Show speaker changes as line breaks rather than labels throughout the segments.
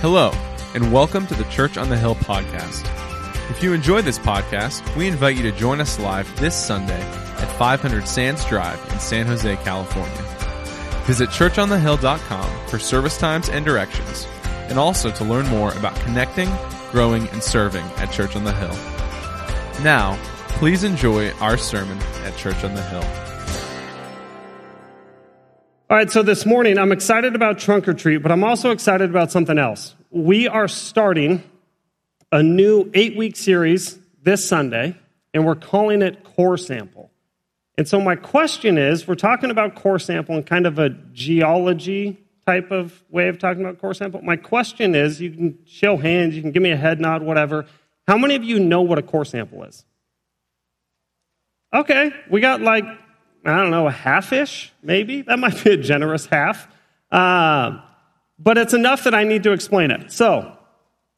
Hello, and welcome to the Church on the Hill podcast. If you enjoy this podcast, we invite you to join us live this Sunday at 500 Sands Drive in San Jose, California. Visit churchonthehill.com for service times and directions, and also to learn more about connecting, growing, and serving at Church on the Hill. Now, please enjoy our sermon at Church on the Hill.
All right, so this morning I'm excited about trunk or treat, but I'm also excited about something else. We are starting a new eight week series this Sunday, and we're calling it Core Sample. And so, my question is we're talking about core sample in kind of a geology type of way of talking about core sample. My question is you can show hands, you can give me a head nod, whatever. How many of you know what a core sample is? Okay, we got like I don't know, a half ish, maybe. That might be a generous half. Uh, but it's enough that I need to explain it. So,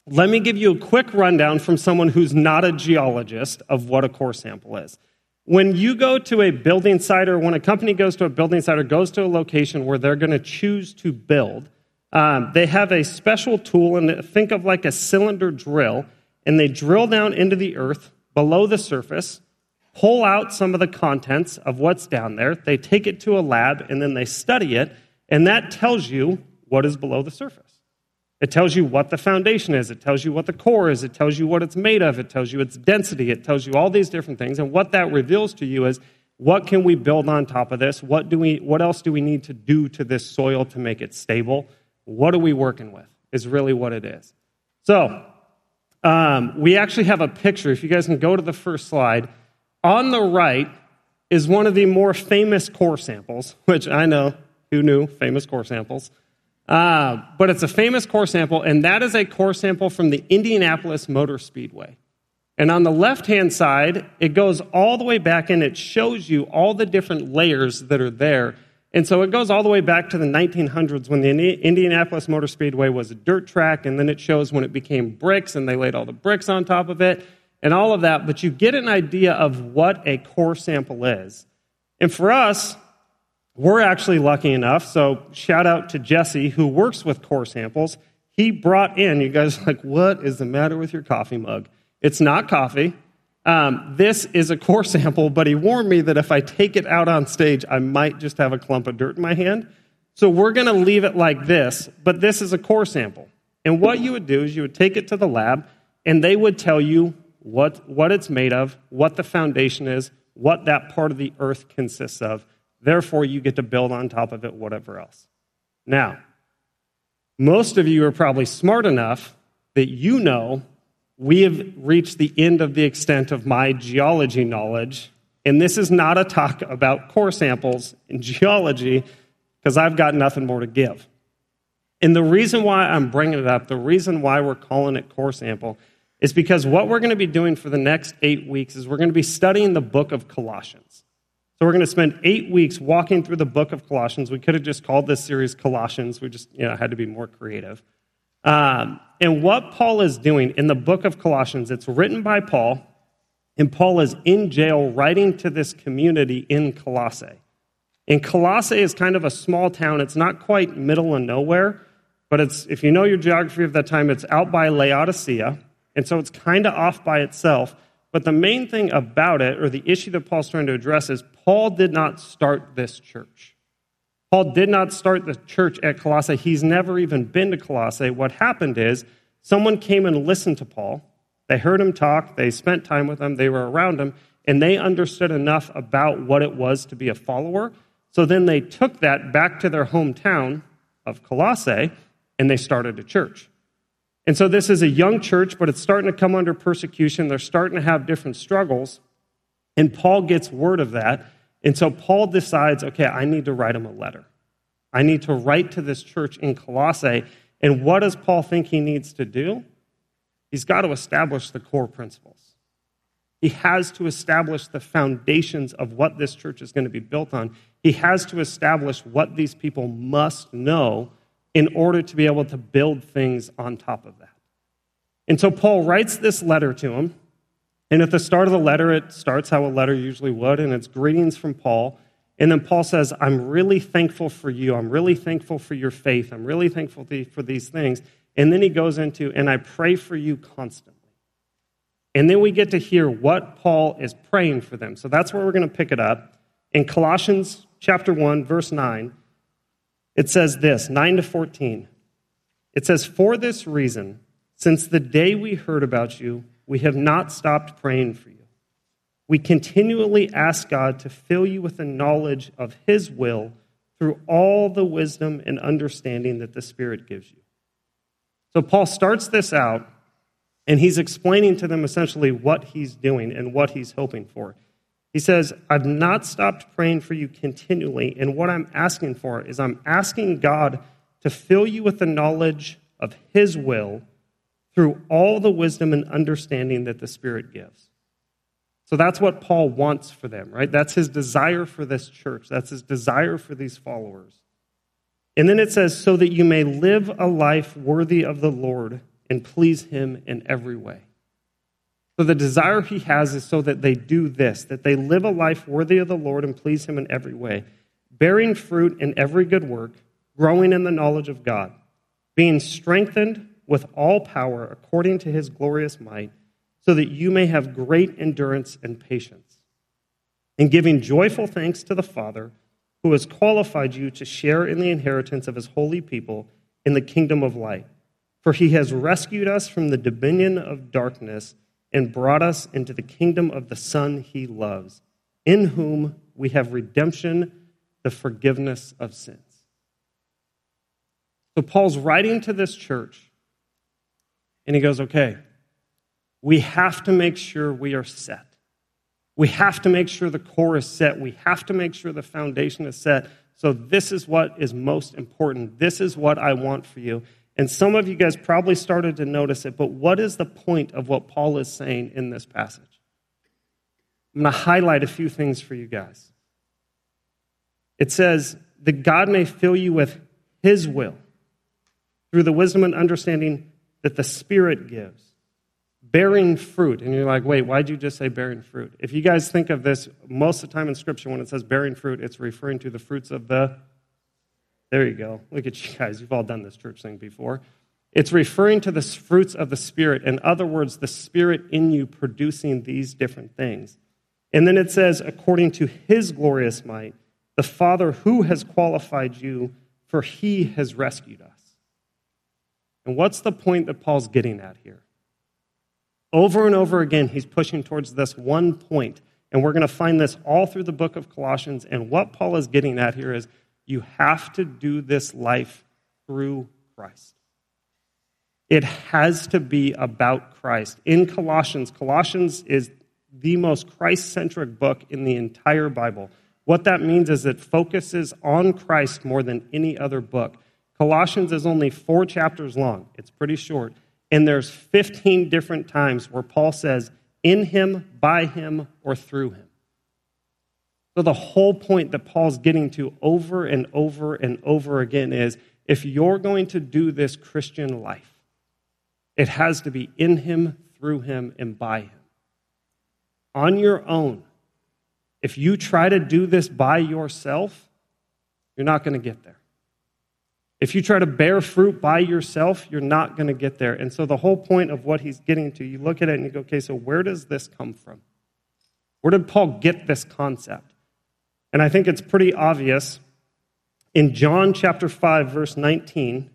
let me give you a quick rundown from someone who's not a geologist of what a core sample is. When you go to a building site, or when a company goes to a building site or goes to a location where they're going to choose to build, um, they have a special tool, and think of like a cylinder drill, and they drill down into the earth below the surface pull out some of the contents of what's down there, they take it to a lab, and then they study it, and that tells you what is below the surface. It tells you what the foundation is, it tells you what the core is, it tells you what it's made of, it tells you its density, it tells you all these different things, and what that reveals to you is what can we build on top of this? What, do we, what else do we need to do to this soil to make it stable? What are we working with? Is really what it is. So, um, we actually have a picture. If you guys can go to the first slide, on the right is one of the more famous core samples, which I know who knew famous core samples. Uh, but it's a famous core sample, and that is a core sample from the Indianapolis Motor Speedway. And on the left hand side, it goes all the way back and it shows you all the different layers that are there. And so it goes all the way back to the 1900s when the Indianapolis Motor Speedway was a dirt track, and then it shows when it became bricks and they laid all the bricks on top of it and all of that, but you get an idea of what a core sample is. And for us, we're actually lucky enough. So shout out to Jesse who works with core samples. He brought in, you guys like, what is the matter with your coffee mug? It's not coffee. Um, this is a core sample, but he warned me that if I take it out on stage, I might just have a clump of dirt in my hand. So we're going to leave it like this, but this is a core sample. And what you would do is you would take it to the lab, and they would tell you what, what it's made of, what the foundation is, what that part of the earth consists of. Therefore, you get to build on top of it whatever else. Now, most of you are probably smart enough that you know we have reached the end of the extent of my geology knowledge. And this is not a talk about core samples in geology because I've got nothing more to give. And the reason why I'm bringing it up, the reason why we're calling it core sample, is because what we're going to be doing for the next eight weeks is we're going to be studying the book of Colossians. So we're going to spend eight weeks walking through the book of Colossians. We could have just called this series Colossians. We just you know, had to be more creative. Um, and what Paul is doing in the book of Colossians, it's written by Paul, and Paul is in jail writing to this community in Colossae. And Colossae is kind of a small town. It's not quite middle of nowhere, but it's, if you know your geography of that time, it's out by Laodicea. And so it's kind of off by itself. But the main thing about it, or the issue that Paul's trying to address, is Paul did not start this church. Paul did not start the church at Colossae. He's never even been to Colossae. What happened is someone came and listened to Paul. They heard him talk, they spent time with him, they were around him, and they understood enough about what it was to be a follower. So then they took that back to their hometown of Colossae and they started a church. And so this is a young church, but it's starting to come under persecution. They're starting to have different struggles. And Paul gets word of that. And so Paul decides, okay, I need to write him a letter. I need to write to this church in Colossae. And what does Paul think he needs to do? He's got to establish the core principles. He has to establish the foundations of what this church is going to be built on. He has to establish what these people must know in order to be able to build things on top of that. And so Paul writes this letter to him. And at the start of the letter, it starts how a letter usually would, and it's greetings from Paul. And then Paul says, I'm really thankful for you. I'm really thankful for your faith. I'm really thankful for these things. And then he goes into, and I pray for you constantly. And then we get to hear what Paul is praying for them. So that's where we're going to pick it up. In Colossians chapter 1, verse 9, it says this 9 to 14. It says, For this reason, since the day we heard about you, we have not stopped praying for you. We continually ask God to fill you with the knowledge of His will through all the wisdom and understanding that the Spirit gives you. So Paul starts this out, and he's explaining to them essentially what he's doing and what he's hoping for. He says, I've not stopped praying for you continually, and what I'm asking for is I'm asking God to fill you with the knowledge of His will through all the wisdom and understanding that the Spirit gives. So that's what Paul wants for them, right? That's his desire for this church. That's his desire for these followers. And then it says, so that you may live a life worthy of the Lord and please him in every way. So the desire he has is so that they do this, that they live a life worthy of the Lord and please him in every way, bearing fruit in every good work, growing in the knowledge of God, being strengthened with all power according to his glorious might so that you may have great endurance and patience, and giving joyful thanks to the Father who has qualified you to share in the inheritance of his holy people in the kingdom of light. For he has rescued us from the dominion of darkness and brought us into the kingdom of the Son he loves, in whom we have redemption, the forgiveness of sins. So Paul's writing to this church, and he goes, Okay, we have to make sure we are set. We have to make sure the core is set. We have to make sure the foundation is set. So, this is what is most important. This is what I want for you. And some of you guys probably started to notice it, but what is the point of what Paul is saying in this passage? I'm going to highlight a few things for you guys. It says that God may fill you with his will through the wisdom and understanding that the Spirit gives bearing fruit. And you're like, wait, why'd you just say bearing fruit? If you guys think of this, most of the time in Scripture, when it says bearing fruit, it's referring to the fruits of the. There you go. Look at you guys. You've all done this church thing before. It's referring to the fruits of the Spirit. In other words, the Spirit in you producing these different things. And then it says, according to his glorious might, the Father who has qualified you, for he has rescued us. And what's the point that Paul's getting at here? Over and over again, he's pushing towards this one point. And we're going to find this all through the book of Colossians. And what Paul is getting at here is you have to do this life through Christ. It has to be about Christ. In Colossians, Colossians is the most Christ centric book in the entire Bible. What that means is it focuses on Christ more than any other book. Colossians is only four chapters long, it's pretty short. And there's 15 different times where Paul says, in him, by him, or through him. So the whole point that Paul's getting to over and over and over again is if you're going to do this Christian life, it has to be in him, through him, and by him. On your own, if you try to do this by yourself, you're not going to get there. If you try to bear fruit by yourself, you're not going to get there. And so, the whole point of what he's getting to, you look at it and you go, okay, so where does this come from? Where did Paul get this concept? And I think it's pretty obvious. In John chapter 5, verse 19,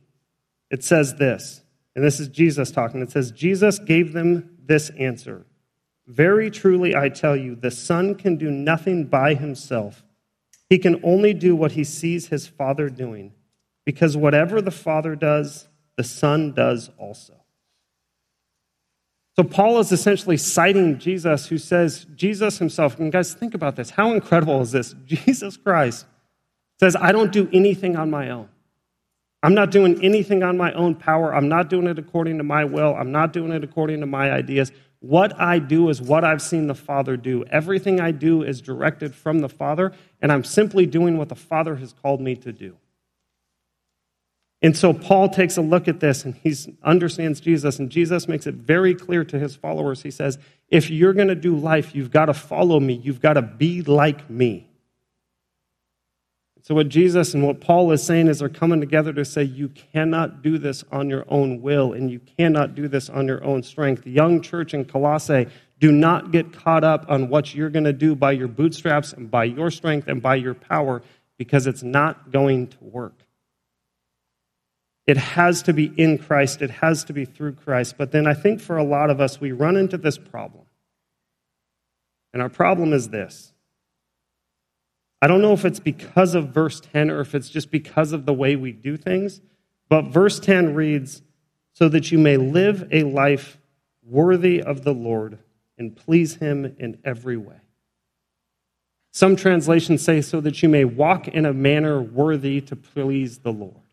it says this, and this is Jesus talking. It says, Jesus gave them this answer Very truly, I tell you, the Son can do nothing by himself, he can only do what he sees his Father doing because whatever the Father does, the Son does also. So Paul is essentially citing Jesus, who says, Jesus himself, and guys, think about this. How incredible is this? Jesus Christ says, I don't do anything on my own. I'm not doing anything on my own power. I'm not doing it according to my will. I'm not doing it according to my ideas. What I do is what I've seen the Father do. Everything I do is directed from the Father, and I'm simply doing what the Father has called me to do. And so Paul takes a look at this and he understands Jesus, and Jesus makes it very clear to his followers. He says, If you're going to do life, you've got to follow me, you've got to be like me. So, what Jesus and what Paul is saying is they're coming together to say, you cannot do this on your own will, and you cannot do this on your own strength. The young church in Colossae, do not get caught up on what you're going to do by your bootstraps and by your strength and by your power, because it's not going to work. It has to be in Christ, it has to be through Christ. But then I think for a lot of us, we run into this problem. And our problem is this I don't know if it's because of verse 10 or if it's just because of the way we do things, but verse 10 reads, So that you may live a life worthy of the Lord and please him in every way. Some translations say, So that you may walk in a manner worthy to please the Lord.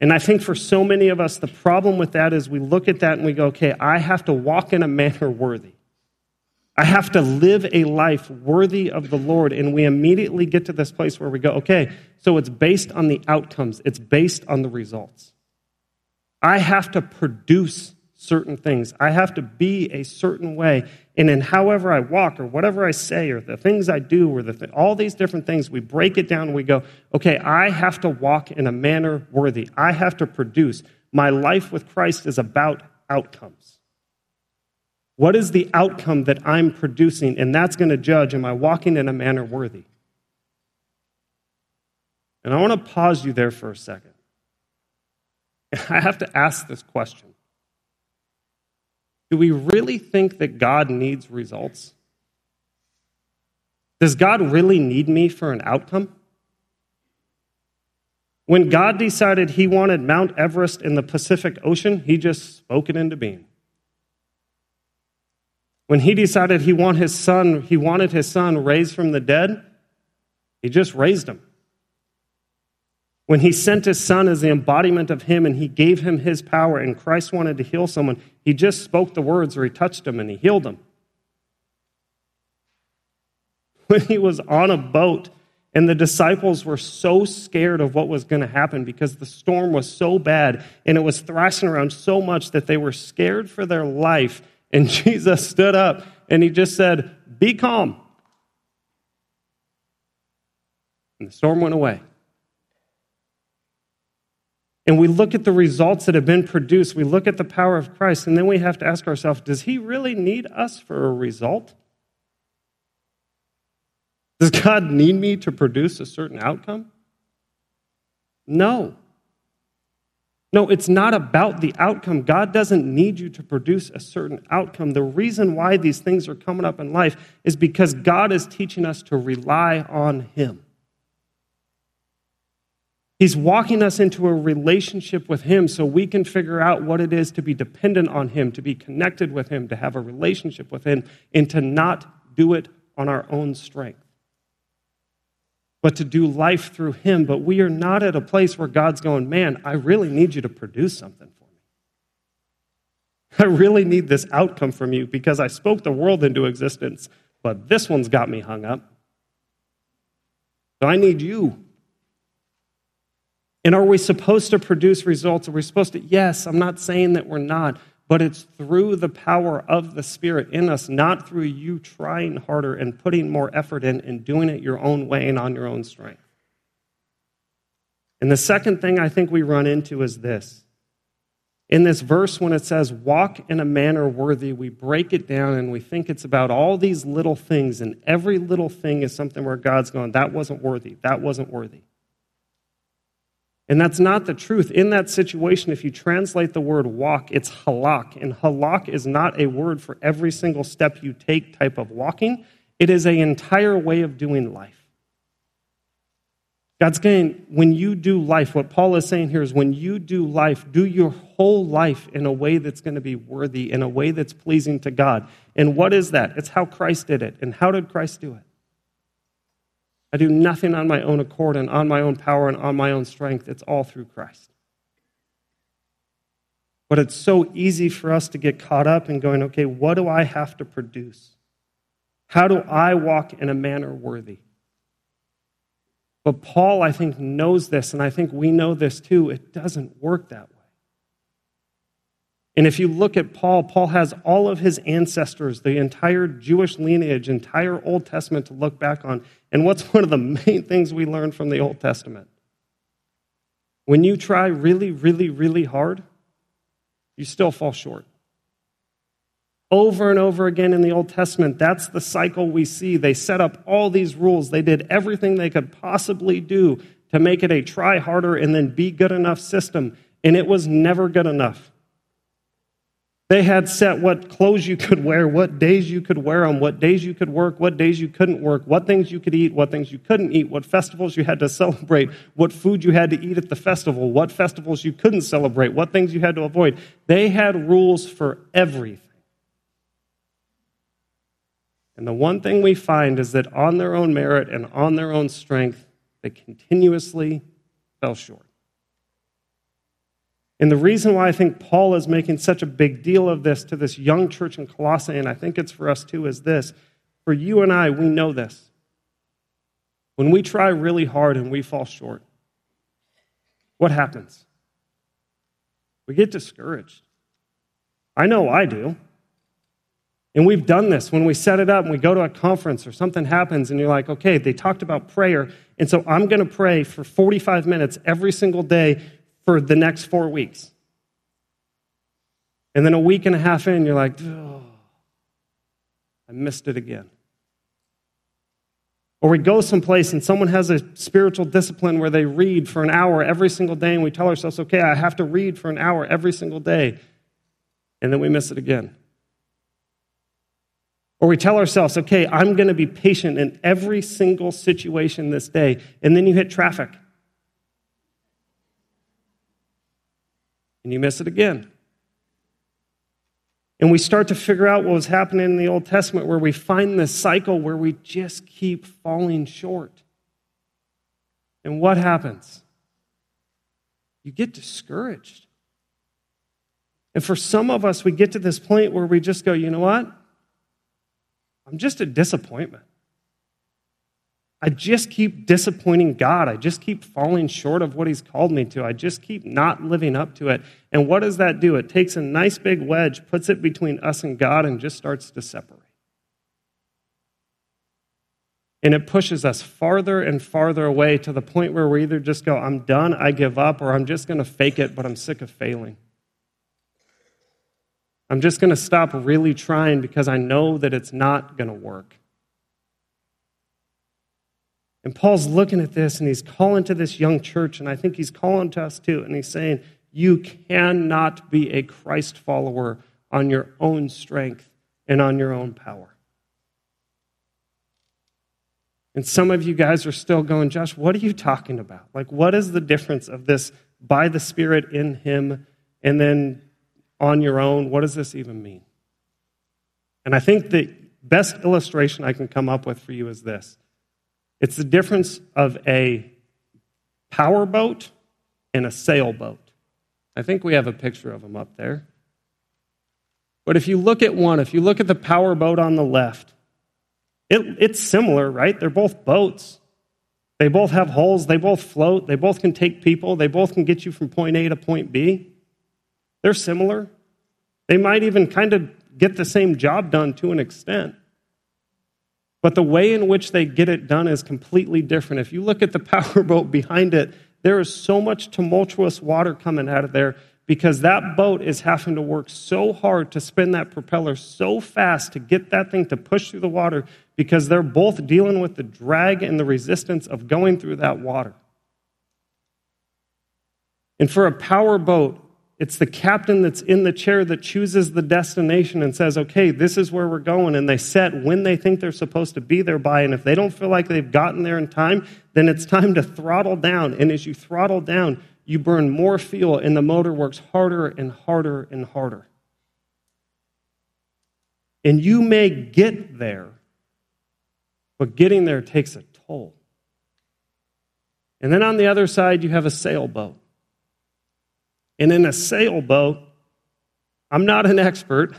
And I think for so many of us, the problem with that is we look at that and we go, okay, I have to walk in a manner worthy. I have to live a life worthy of the Lord. And we immediately get to this place where we go, okay, so it's based on the outcomes, it's based on the results. I have to produce certain things, I have to be a certain way. And in however I walk, or whatever I say, or the things I do, or the th- all these different things, we break it down and we go, okay, I have to walk in a manner worthy. I have to produce. My life with Christ is about outcomes. What is the outcome that I'm producing? And that's going to judge am I walking in a manner worthy? And I want to pause you there for a second. I have to ask this question Do we really think that God needs results? Does God really need me for an outcome? When God decided he wanted Mount Everest in the Pacific Ocean, he just spoke it into being. When he decided he his son, he wanted his son raised from the dead, he just raised him. When he sent his son as the embodiment of him and he gave him his power and Christ wanted to heal someone, he just spoke the words or he touched him and he healed him. When he was on a boat and the disciples were so scared of what was going to happen because the storm was so bad and it was thrashing around so much that they were scared for their life and Jesus stood up and he just said, Be calm. And the storm went away. And we look at the results that have been produced. We look at the power of Christ, and then we have to ask ourselves does he really need us for a result? Does God need me to produce a certain outcome? No. No, it's not about the outcome. God doesn't need you to produce a certain outcome. The reason why these things are coming up in life is because God is teaching us to rely on Him. He's walking us into a relationship with Him so we can figure out what it is to be dependent on Him, to be connected with Him, to have a relationship with Him, and to not do it on our own strength but to do life through Him. But we are not at a place where God's going, man, I really need you to produce something for me. I really need this outcome from you because I spoke the world into existence, but this one's got me hung up. So I need you. And are we supposed to produce results? Are we supposed to? Yes, I'm not saying that we're not but it's through the power of the Spirit in us, not through you trying harder and putting more effort in and doing it your own way and on your own strength. And the second thing I think we run into is this. In this verse, when it says, walk in a manner worthy, we break it down and we think it's about all these little things, and every little thing is something where God's going, that wasn't worthy, that wasn't worthy. And that's not the truth. In that situation, if you translate the word walk, it's halak. And halak is not a word for every single step you take type of walking, it is an entire way of doing life. God's saying, when you do life, what Paul is saying here is when you do life, do your whole life in a way that's going to be worthy, in a way that's pleasing to God. And what is that? It's how Christ did it. And how did Christ do it? I do nothing on my own accord and on my own power and on my own strength. It's all through Christ. But it's so easy for us to get caught up in going, okay, what do I have to produce? How do I walk in a manner worthy? But Paul, I think, knows this, and I think we know this too. It doesn't work that way. And if you look at Paul, Paul has all of his ancestors, the entire Jewish lineage, entire Old Testament to look back on. And what's one of the main things we learn from the Old Testament? When you try really, really, really hard, you still fall short. Over and over again in the Old Testament, that's the cycle we see. They set up all these rules. They did everything they could possibly do to make it a try harder and then be good enough system, and it was never good enough. They had set what clothes you could wear, what days you could wear them, what days you could work, what days you couldn't work, what things you could eat, what things you couldn't eat, what festivals you had to celebrate, what food you had to eat at the festival, what festivals you couldn't celebrate, what things you had to avoid. They had rules for everything. And the one thing we find is that on their own merit and on their own strength, they continuously fell short. And the reason why I think Paul is making such a big deal of this to this young church in Colossae, and I think it's for us too, is this. For you and I, we know this. When we try really hard and we fall short, what happens? We get discouraged. I know I do. And we've done this when we set it up and we go to a conference or something happens and you're like, okay, they talked about prayer. And so I'm going to pray for 45 minutes every single day for the next four weeks. And then a week and a half in, you're like, oh, I missed it again. Or we go someplace and someone has a spiritual discipline where they read for an hour every single day, and we tell ourselves, okay, I have to read for an hour every single day. And then we miss it again. Or we tell ourselves, okay, I'm going to be patient in every single situation this day. And then you hit traffic. And you miss it again. And we start to figure out what was happening in the Old Testament where we find this cycle where we just keep falling short. And what happens? You get discouraged. And for some of us, we get to this point where we just go, you know what? I'm just a disappointment. I just keep disappointing God. I just keep falling short of what He's called me to. I just keep not living up to it. And what does that do? It takes a nice big wedge, puts it between us and God, and just starts to separate. And it pushes us farther and farther away to the point where we either just go, I'm done, I give up, or I'm just going to fake it, but I'm sick of failing. I'm just going to stop really trying because I know that it's not going to work. And Paul's looking at this and he's calling to this young church, and I think he's calling to us too, and he's saying, You cannot be a Christ follower on your own strength and on your own power. And some of you guys are still going, Josh, what are you talking about? Like, what is the difference of this by the Spirit in Him and then on your own? What does this even mean? And I think the best illustration I can come up with for you is this it's the difference of a powerboat and a sailboat. I think we have a picture of them up there. But if you look at one, if you look at the powerboat on the left, it, it's similar, right? They're both boats. They both have hulls. They both float. They both can take people. They both can get you from point A to point B. They're similar. They might even kind of get the same job done to an extent. But the way in which they get it done is completely different. If you look at the powerboat behind it, there is so much tumultuous water coming out of there because that boat is having to work so hard to spin that propeller so fast to get that thing to push through the water because they're both dealing with the drag and the resistance of going through that water. And for a power boat, it's the captain that's in the chair that chooses the destination and says, okay, this is where we're going. And they set when they think they're supposed to be there by. And if they don't feel like they've gotten there in time, then it's time to throttle down. And as you throttle down, you burn more fuel and the motor works harder and harder and harder. And you may get there, but getting there takes a toll. And then on the other side, you have a sailboat. And in a sailboat, I'm not an expert,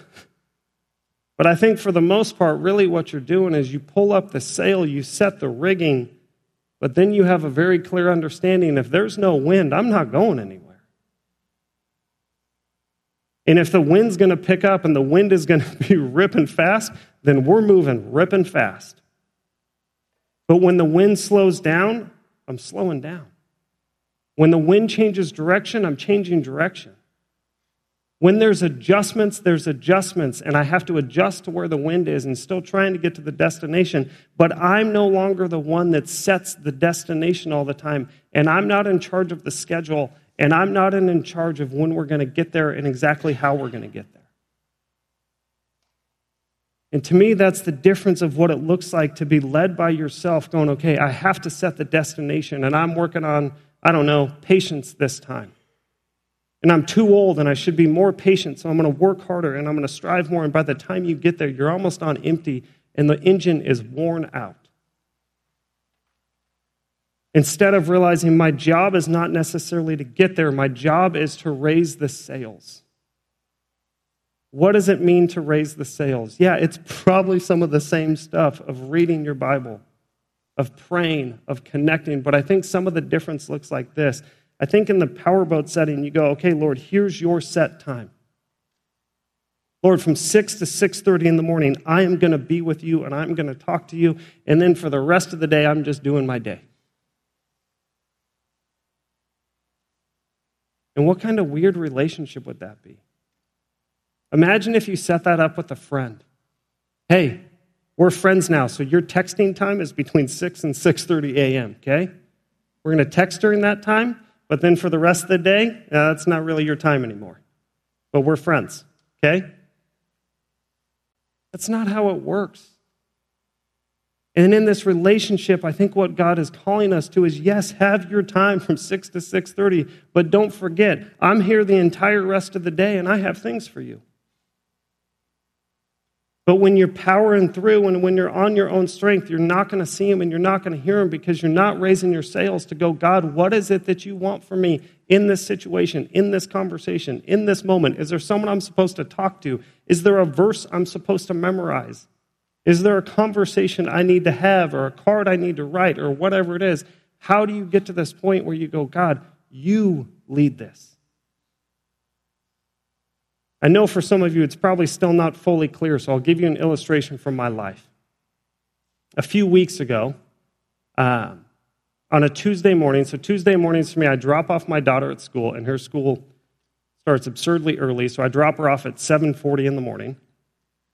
but I think for the most part, really what you're doing is you pull up the sail, you set the rigging, but then you have a very clear understanding if there's no wind, I'm not going anywhere. And if the wind's going to pick up and the wind is going to be ripping fast, then we're moving ripping fast. But when the wind slows down, I'm slowing down. When the wind changes direction, I'm changing direction. When there's adjustments, there's adjustments, and I have to adjust to where the wind is and still trying to get to the destination. But I'm no longer the one that sets the destination all the time, and I'm not in charge of the schedule, and I'm not in charge of when we're going to get there and exactly how we're going to get there. And to me, that's the difference of what it looks like to be led by yourself, going, okay, I have to set the destination, and I'm working on, I don't know, patience this time. And I'm too old and I should be more patient, so I'm going to work harder and I'm going to strive more. And by the time you get there, you're almost on empty and the engine is worn out. Instead of realizing my job is not necessarily to get there, my job is to raise the sails. What does it mean to raise the sails? Yeah, it's probably some of the same stuff of reading your Bible, of praying, of connecting, but I think some of the difference looks like this I think in the powerboat setting, you go, okay, Lord, here's your set time. Lord, from 6 to 6:30 in the morning, I am going to be with you and I'm going to talk to you. And then for the rest of the day, I'm just doing my day. And what kind of weird relationship would that be? Imagine if you set that up with a friend. Hey, we're friends now, so your texting time is between 6 and 6:30 a.m., okay? We're going to text during that time. But then for the rest of the day, uh, that's not really your time anymore. But we're friends, okay? That's not how it works. And in this relationship, I think what God is calling us to is yes, have your time from 6 to 6:30, but don't forget, I'm here the entire rest of the day and I have things for you. But when you're powering through and when you're on your own strength, you're not going to see him and you're not going to hear him because you're not raising your sails to go, God, what is it that you want from me in this situation, in this conversation, in this moment? Is there someone I'm supposed to talk to? Is there a verse I'm supposed to memorize? Is there a conversation I need to have or a card I need to write or whatever it is? How do you get to this point where you go, God, you lead this? I know for some of you it's probably still not fully clear, so I'll give you an illustration from my life. A few weeks ago, uh, on a Tuesday morning, so Tuesday mornings for me, I drop off my daughter at school, and her school starts absurdly early, so I drop her off at 7:40 in the morning,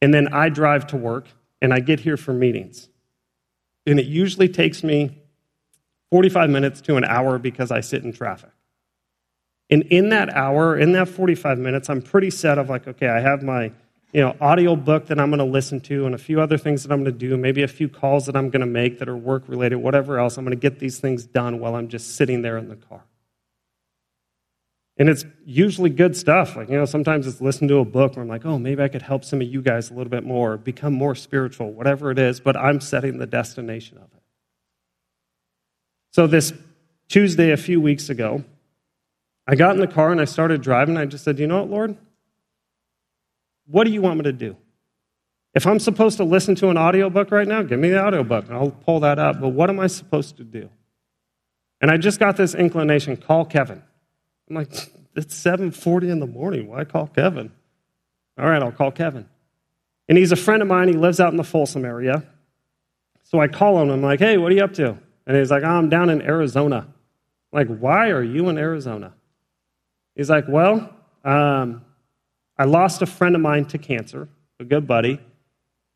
and then I drive to work, and I get here for meetings. And it usually takes me 45 minutes to an hour because I sit in traffic. And in that hour, in that 45 minutes, I'm pretty set of like, okay, I have my you know, audio book that I'm going to listen to and a few other things that I'm going to do, maybe a few calls that I'm going to make that are work related, whatever else. I'm going to get these things done while I'm just sitting there in the car. And it's usually good stuff. Like, you know, sometimes it's listen to a book where I'm like, oh, maybe I could help some of you guys a little bit more, become more spiritual, whatever it is, but I'm setting the destination of it. So, this Tuesday, a few weeks ago, I got in the car and I started driving. I just said, You know what, Lord? What do you want me to do? If I'm supposed to listen to an audiobook right now, give me the audiobook and I'll pull that up. But what am I supposed to do? And I just got this inclination call Kevin. I'm like, it's 7:40 in the morning. Why call Kevin? All right, I'll call Kevin. And he's a friend of mine. He lives out in the Folsom area. So I call him. I'm like, hey, what are you up to? And he's like, oh, I'm down in Arizona. I'm like, why are you in Arizona? He's like, Well, um, I lost a friend of mine to cancer, a good buddy,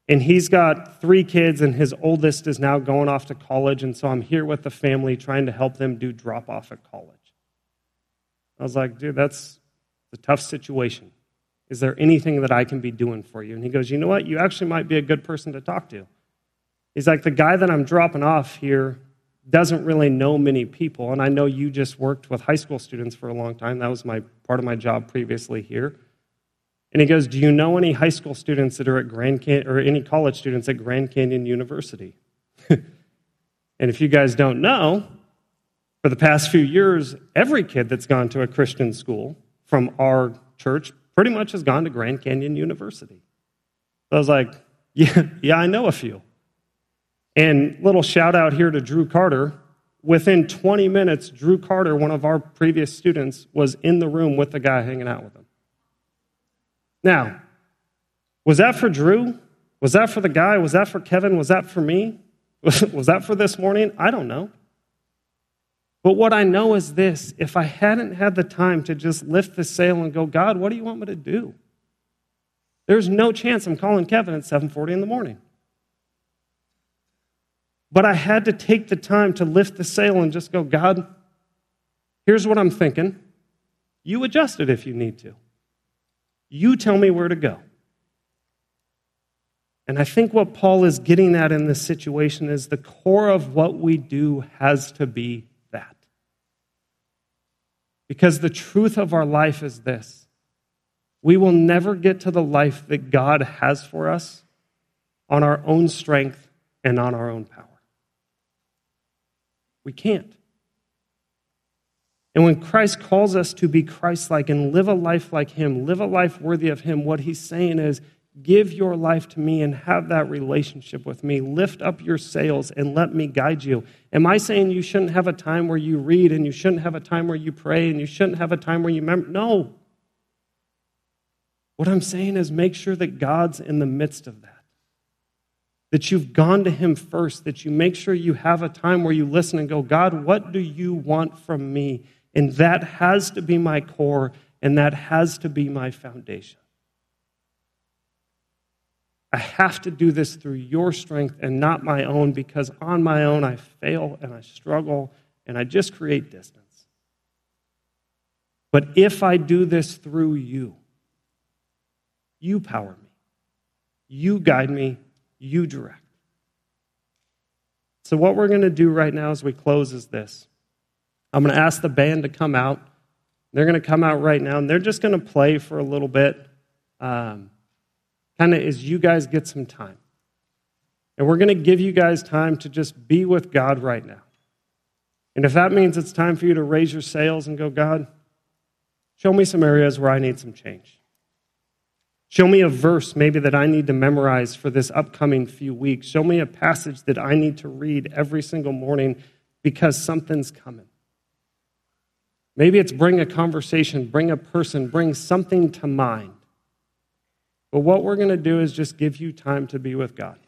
and he's got three kids, and his oldest is now going off to college, and so I'm here with the family trying to help them do drop off at college. I was like, Dude, that's a tough situation. Is there anything that I can be doing for you? And he goes, You know what? You actually might be a good person to talk to. He's like, The guy that I'm dropping off here doesn't really know many people. And I know you just worked with high school students for a long time. That was my part of my job previously here. And he goes, Do you know any high school students that are at Grand Canyon or any college students at Grand Canyon University? and if you guys don't know, for the past few years, every kid that's gone to a Christian school from our church pretty much has gone to Grand Canyon University. So I was like, Yeah, yeah, I know a few. And little shout out here to Drew Carter. Within 20 minutes, Drew Carter, one of our previous students, was in the room with the guy hanging out with him. Now, was that for Drew? Was that for the guy? Was that for Kevin? Was that for me? Was that for this morning? I don't know. But what I know is this if I hadn't had the time to just lift the sail and go, God, what do you want me to do? There's no chance I'm calling Kevin at 7:40 in the morning. But I had to take the time to lift the sail and just go, God, here's what I'm thinking. You adjust it if you need to. You tell me where to go. And I think what Paul is getting at in this situation is the core of what we do has to be that. Because the truth of our life is this we will never get to the life that God has for us on our own strength and on our own power. We can't. And when Christ calls us to be Christ like and live a life like Him, live a life worthy of Him, what He's saying is, give your life to me and have that relationship with me. Lift up your sails and let me guide you. Am I saying you shouldn't have a time where you read and you shouldn't have a time where you pray and you shouldn't have a time where you remember? No. What I'm saying is make sure that God's in the midst of that that you've gone to Him first, that you make sure you have a time where you listen and go, God, what do you want from me? And that has to be my core, and that has to be my foundation. I have to do this through your strength and not my own because on my own I fail and I struggle and I just create distance. But if I do this through you, you power me, you guide me, you direct. So, what we're going to do right now as we close is this I'm going to ask the band to come out. They're going to come out right now, and they're just going to play for a little bit, um, kind of as you guys get some time. And we're going to give you guys time to just be with God right now. And if that means it's time for you to raise your sails and go, God, show me some areas where I need some change. Show me a verse maybe that I need to memorize for this upcoming few weeks. Show me a passage that I need to read every single morning because something's coming. Maybe it's bring a conversation, bring a person, bring something to mind. But what we're going to do is just give you time to be with God,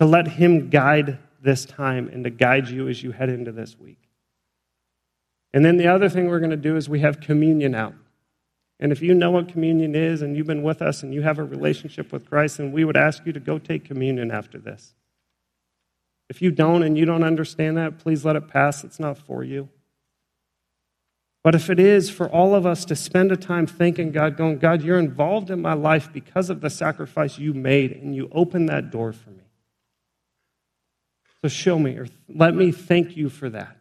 to let Him guide this time and to guide you as you head into this week. And then the other thing we're going to do is we have communion out. And if you know what communion is and you've been with us and you have a relationship with Christ, then we would ask you to go take communion after this. If you don't and you don't understand that, please let it pass. It's not for you. But if it is for all of us to spend a time thinking, God, going, God, you're involved in my life because of the sacrifice you made, and you opened that door for me. So show me, or let me thank you for that.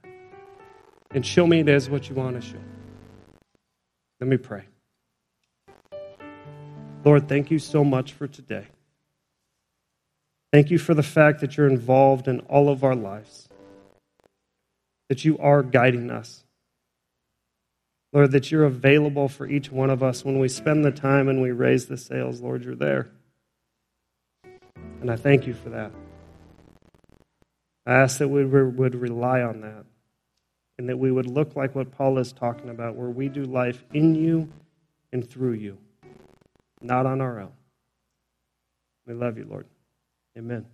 And show me it is what you want to show. Let me pray. Lord, thank you so much for today. Thank you for the fact that you're involved in all of our lives, that you are guiding us. Lord, that you're available for each one of us when we spend the time and we raise the sails. Lord, you're there. And I thank you for that. I ask that we would rely on that and that we would look like what Paul is talking about, where we do life in you and through you not on our own. We love you, Lord. Amen.